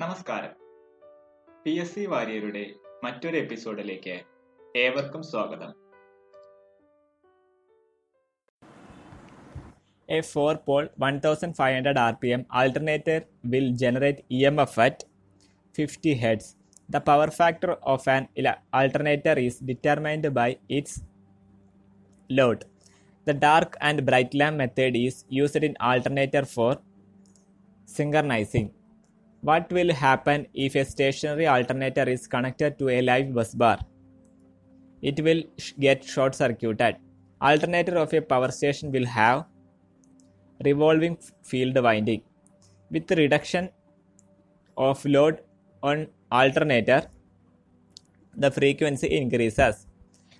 നമസ്കാരം. P S C വാര്യരുടെ മറ്റൊരു എപ്പിസോഡിലേക്ക് ഏവർക്കും സ്വാഗതം. A four pole one thousand five hundred R P M alternator will generate E M F at fifty hertz the power factor of an alternator is determined by its load. The dark and bright lamp method is used in alternator for synchronising What will happen if a stationary alternator is connected to a live bus bar? It will sh- get short circuited. Alternator of a power station will have revolving f- field winding. With reduction of load on alternator, the frequency increases.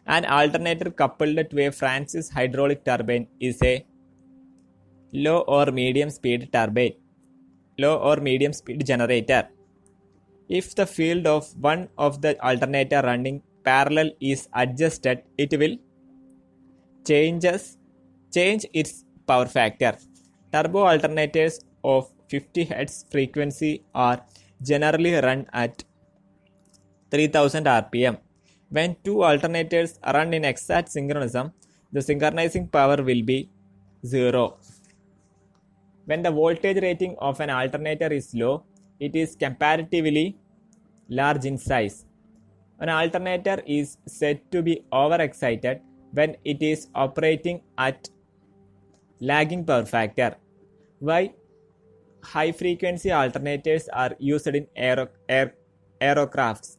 An alternator coupled to a Francis hydraulic turbine is a low or medium speed turbine, low or medium speed generator. If the field of one of the alternator running parallel is adjusted, it will changes change its power factor. Turbo alternators of 50 Hz frequency are generally run at 3000 rpm. When two alternators run in exact synchronism, the synchronizing power will be zero. When the voltage rating of an alternator is low, it is comparatively large in size. An alternator is said to be overexcited when it is operating at lagging power factor. Why high frequency alternators are used in aero, air, aerocrafts?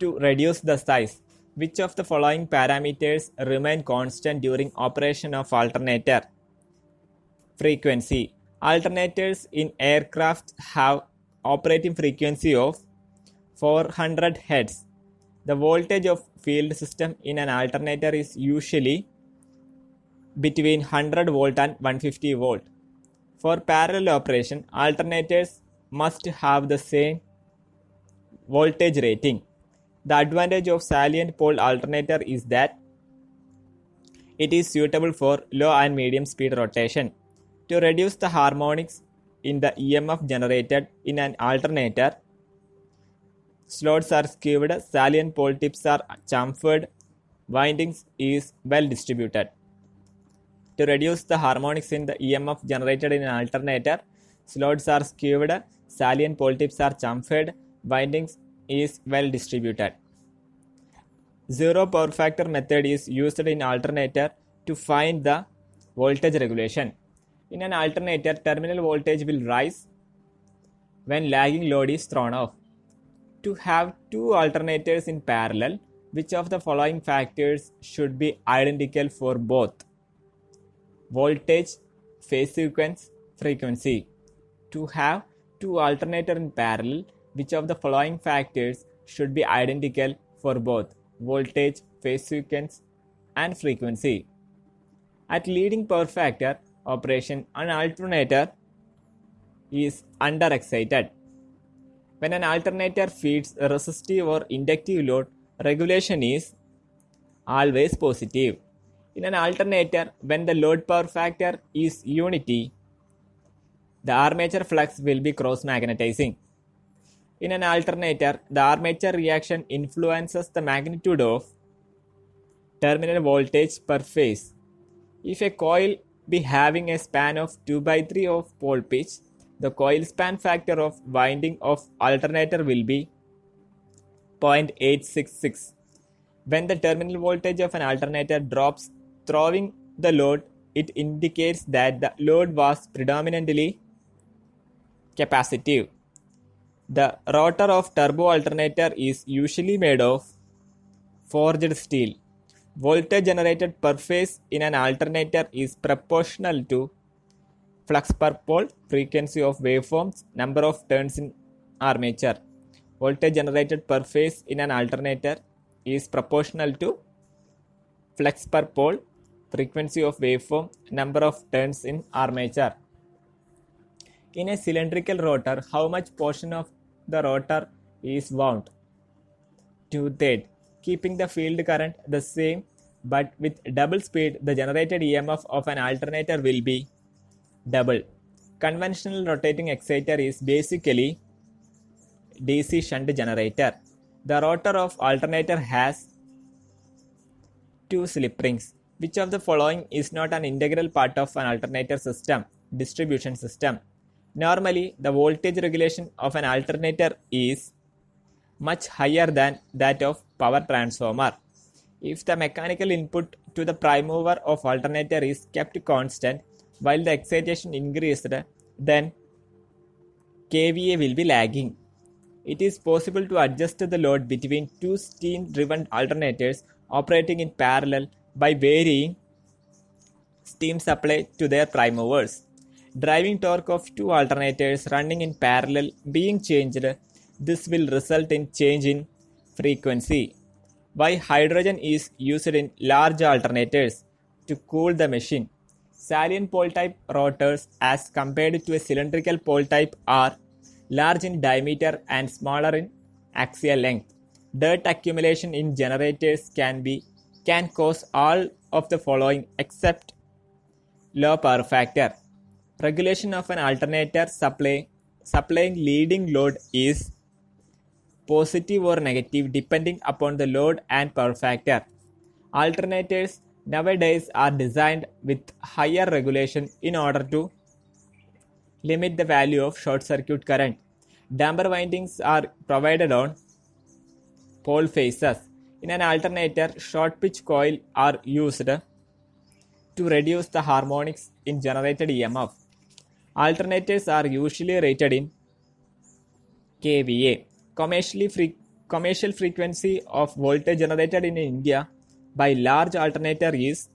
To reduce the size, which of the following parameters remain constant during operation of alternator? Frequency. Alternators in aircraft have operating frequency of 400 Hz. The voltage of field system in an alternator is usually between 100 volt and 150 volt. For parallel operation, alternators must have the same voltage rating. The advantage of salient pole alternator is that it is suitable for low and medium speed rotation. To reduce the harmonics in the EMF generated in an alternator, slots are skewed, salient pole tips are chamfered, windings is well distributed. To reduce the harmonics in the EMF generated in an alternator, slots are skewed, salient pole tips are chamfered, windings is well distributed. Zero power factor method is used in alternator to find the voltage regulation. In an alternator, terminal voltage will rise when lagging load is thrown off. To have two alternators in parallel, which of the following factors should be identical for both? voltage, phase sequence, frequency. To have two alternator in parallel, which of the following factors should be identical for both voltage, phase sequence, and frequency? At leading power factor operation, an alternator is underexcited. When an alternator feeds a resistive or inductive load, regulation is always positive. In an alternator, when the load power factor is unity, the armature flux will be cross magnetizing. In an alternator, the armature reaction influences the magnitude of terminal voltage per phase. If a coil be having a span of 2 by 3 of pole pitch, the coil span factor of winding of alternator will be 0.866. When the terminal voltage of an alternator drops throwing the load, it indicates that the load was predominantly capacitive. The rotor of turbo alternator is usually made of forged steel. Voltage generated per phase in an alternator is proportional to flux per pole, frequency of waveforms, number of turns in armature. Voltage generated per phase in an alternator is proportional to flux per pole, frequency of waveform, number of turns in armature. In a cylindrical rotor, how much portion of the rotor is wound? Two third, keeping the field current the same but with double speed, the generated EMF of an alternator will be double. conventional rotating exciter is basically DC shunt generator. The rotor of alternator has two slip rings. Which of the following is not an integral part of an alternator system distribution system? Normally, the voltage regulation of an alternator is much higher than that of power transformer. If the mechanical input to the prime mover of alternator is kept constant while the excitation increased, then kVA will be lagging. It is possible to adjust the load between two steam driven alternators operating in parallel by varying steam supply to their prime movers. Driving torque of two alternators running in parallel being changed, this will result in change in frequency. Why hydrogen is used in large alternators to cool the machine. Salient pole type rotors as compared to a cylindrical pole type are large in diameter and smaller in axial length. Dirt accumulation in generators can be can cause all of the following except low power factor. Regulation of an alternator supply supplying leading load is positive or negative depending upon the load and power factor. Alternators nowadays are designed with higher regulation in order to limit the value of short circuit current. Damper windings are provided on pole faces. In an alternator, short pitch coil are used to reduce the harmonics in generated EMF. Alternators are usually rated in kVA. Commercially fre- commercial frequency of voltage generated in India by large alternator is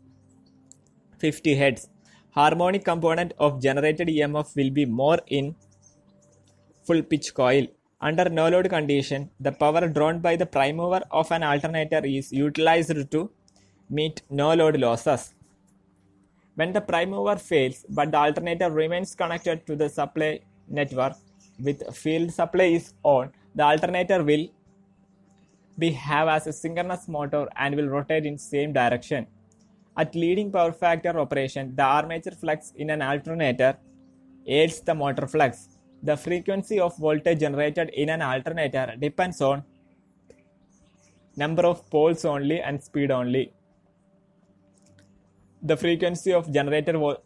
50 Hz. Harmonic component of generated EMF will be more in full pitch coil. Under no load condition, the power drawn by the prime mover of an alternator is utilized to meet no load losses. When the prime mover fails but the alternator remains connected to the supply network with field supply is on, the alternator will behave as a synchronous motor and will rotate in same direction. At leading power factor operation, the armature flux in an alternator aids the motor flux. The frequency of voltage generated in an alternator depends on number of poles only and speed only. The frequency of generator vo-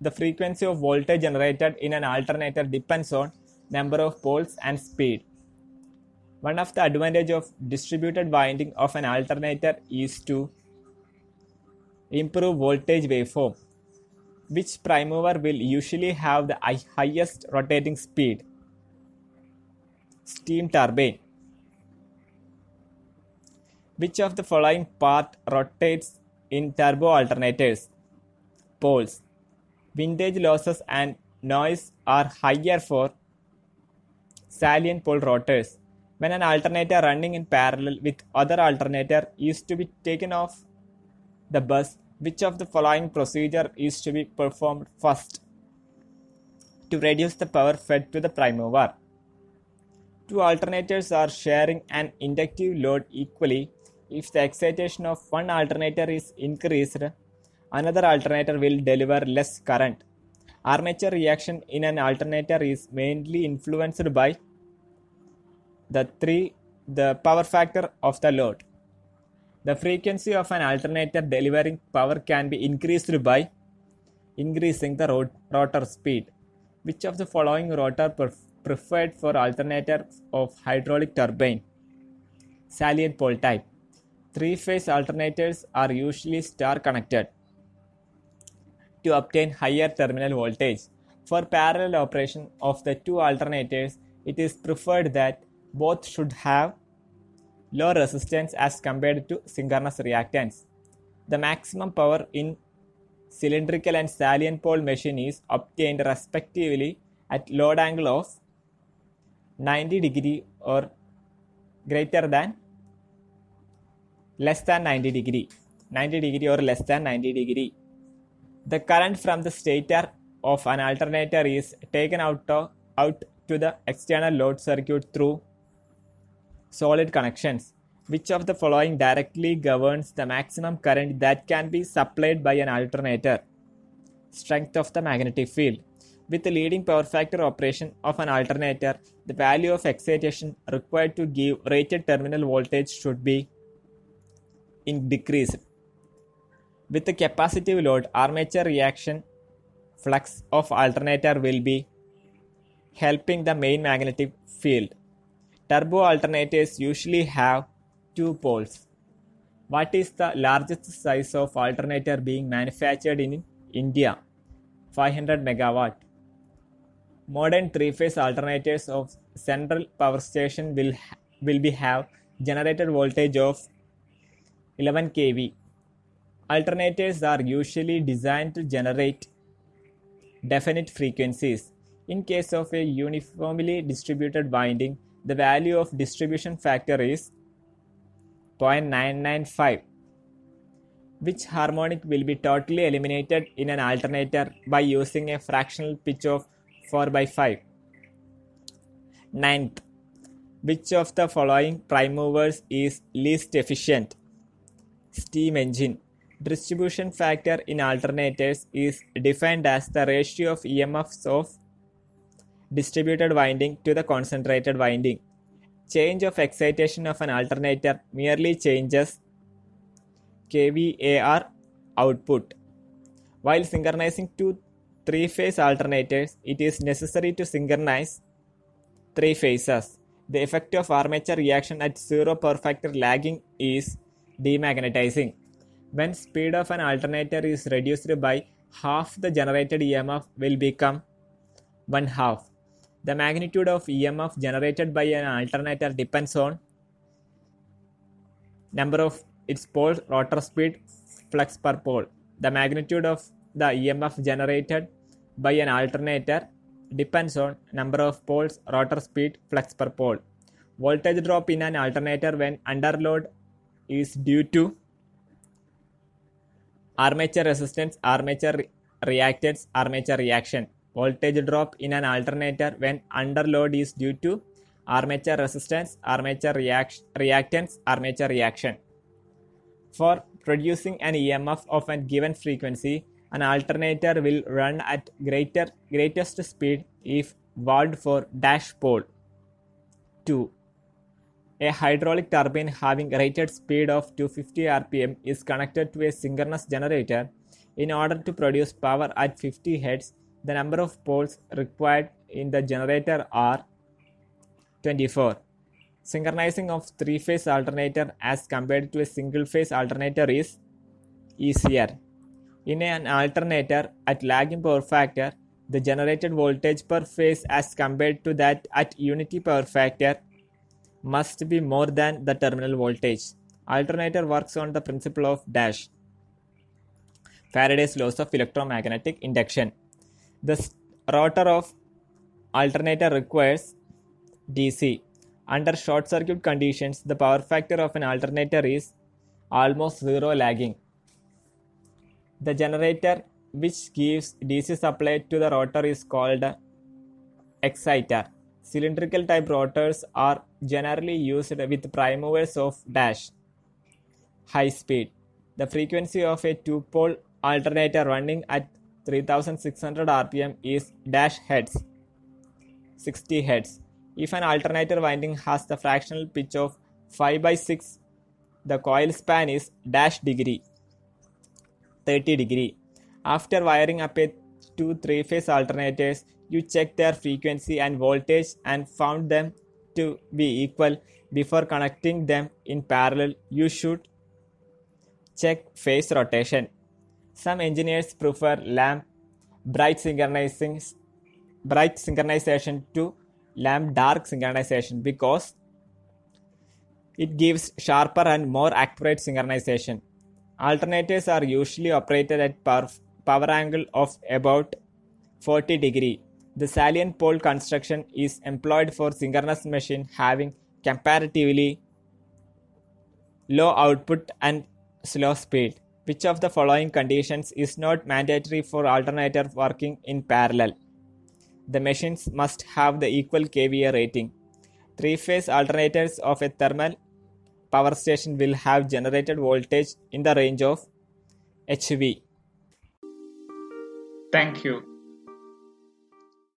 the frequency of voltage generated in an alternator depends on number of poles and speed. One of the advantage of distributed winding of an alternator is to improve voltage waveform, which prime mover will usually have the highest rotating speed. Steam turbine. Which of the following part rotates in turbo alternators? Poles. Windage losses and noise are higher for salient pole rotors. When an alternator running in parallel with other alternator is to be taken off the bus, which of the following procedure is to be performed first to reduce the power fed to the prime mover? Two alternators are sharing an inductive load equally. If the excitation of one alternator is increased, another alternator will deliver less current. Armature reaction in an alternator is mainly influenced by the three the power factor of the load. The frequency of an alternator delivering power can be increased by increasing the rot- rotor speed. Which of the following rotor pref- preferred for alternator of hydraulic turbine? Salient pole type. Three phase alternators are usually star connected to obtain higher terminal voltage. For parallel operation of the two alternators, it is preferred that both should have low resistance as compared to synchronous reactance. The maximum power in cylindrical and salient pole machine is obtained respectively at load angle of 90 degree or greater than less than 90 degree 90 degree or less than 90 degree the current from the stator of an alternator is taken out, out to the external load circuit through solid connections. Which of the following directly governs the maximum current that can be supplied by an alternator? Strength of the magnetic field. With the leading power factor operation of an alternator, the value of excitation required to give rated terminal voltage should be in decreased. With the capacitive load, armature reaction flux of alternator will be helping the main magnetic field. Turbo alternators usually have two poles. What is the largest size of alternator being manufactured in India? 500 megawatt. Modern three-phase alternators of central power station will will be have generated voltage of 11 kV. Alternators are usually designed to generate definite frequencies. In case of a uniformly distributed winding, the value of distribution factor is 0.995 which harmonic will be totally eliminated in an alternator by using a fractional pitch of 4 by 5. Ninth, which of the following prime movers is least efficient? Steam engine. Distribution factor in alternators is defined as the ratio of EMFs of distributed winding to the concentrated winding. Change of excitation of an alternator merely changes kVAR output. While synchronizing two three phase alternators, it is necessary to synchronize three phases. The effect of armature reaction at zero per factor lagging is demagnetizing. When speed of an alternator is reduced by half, the generated EMF will become one half. The magnitude of EMF generated by an alternator depends on number of its poles, rotor speed, flux per pole. The magnitude of the EMF generated by an alternator depends on number of poles, rotor speed, flux per pole. Voltage drop in an alternator when under load is due to armature resistance, armature re- reactance, armature reaction. Voltage drop in an alternator when under load is due to armature resistance, armature react- reactance, armature reaction. For producing an EMF of a given frequency, an alternator will run at greater greatest speed if valved for dash pole. 2. A hydraulic turbine having rated speed of 250 rpm is connected to a synchronous generator. In order to produce power at 50 Hz, the number of poles required in the generator are 24. Synchronizing of three phase alternator as compared to a single phase alternator is easier. In an alternator at lagging power factor, the generated voltage per phase as compared to that at unity power factor must be more than the terminal voltage. Alternator works on the principle of dash. Faraday's laws of electromagnetic induction. The rotor of alternator requires DC. Under short circuit conditions, the power factor of an alternator is almost zero lagging. The generator which gives DC supply to the rotor is called exciter. Cylindrical type rotors are generally used with prime movers of dash high speed. The frequency of a two pole alternator running at 3600 rpm is dash heads 60 heads If an alternator winding has the fractional pitch of 5 by 6, the coil span is dash degree 30 degree. After wiring up a two three phase alternators, you check their frequency and voltage and found them to be equal before connecting them in parallel. You should check phase rotation. Some engineers prefer lamp bright synchronizing bright synchronization to lamp dark synchronization because it gives sharper and more accurate synchronization. Alternators are usually operated at power, power angle of about 40 degree. The salient pole construction is employed for synchronous machine having comparatively low output and slow speed. Which of the following conditions is not mandatory for alternator working in parallel? The machines must have the equal kVA rating. Three-phase alternators of a thermal power station will have generated voltage in the range of HV. Thank you.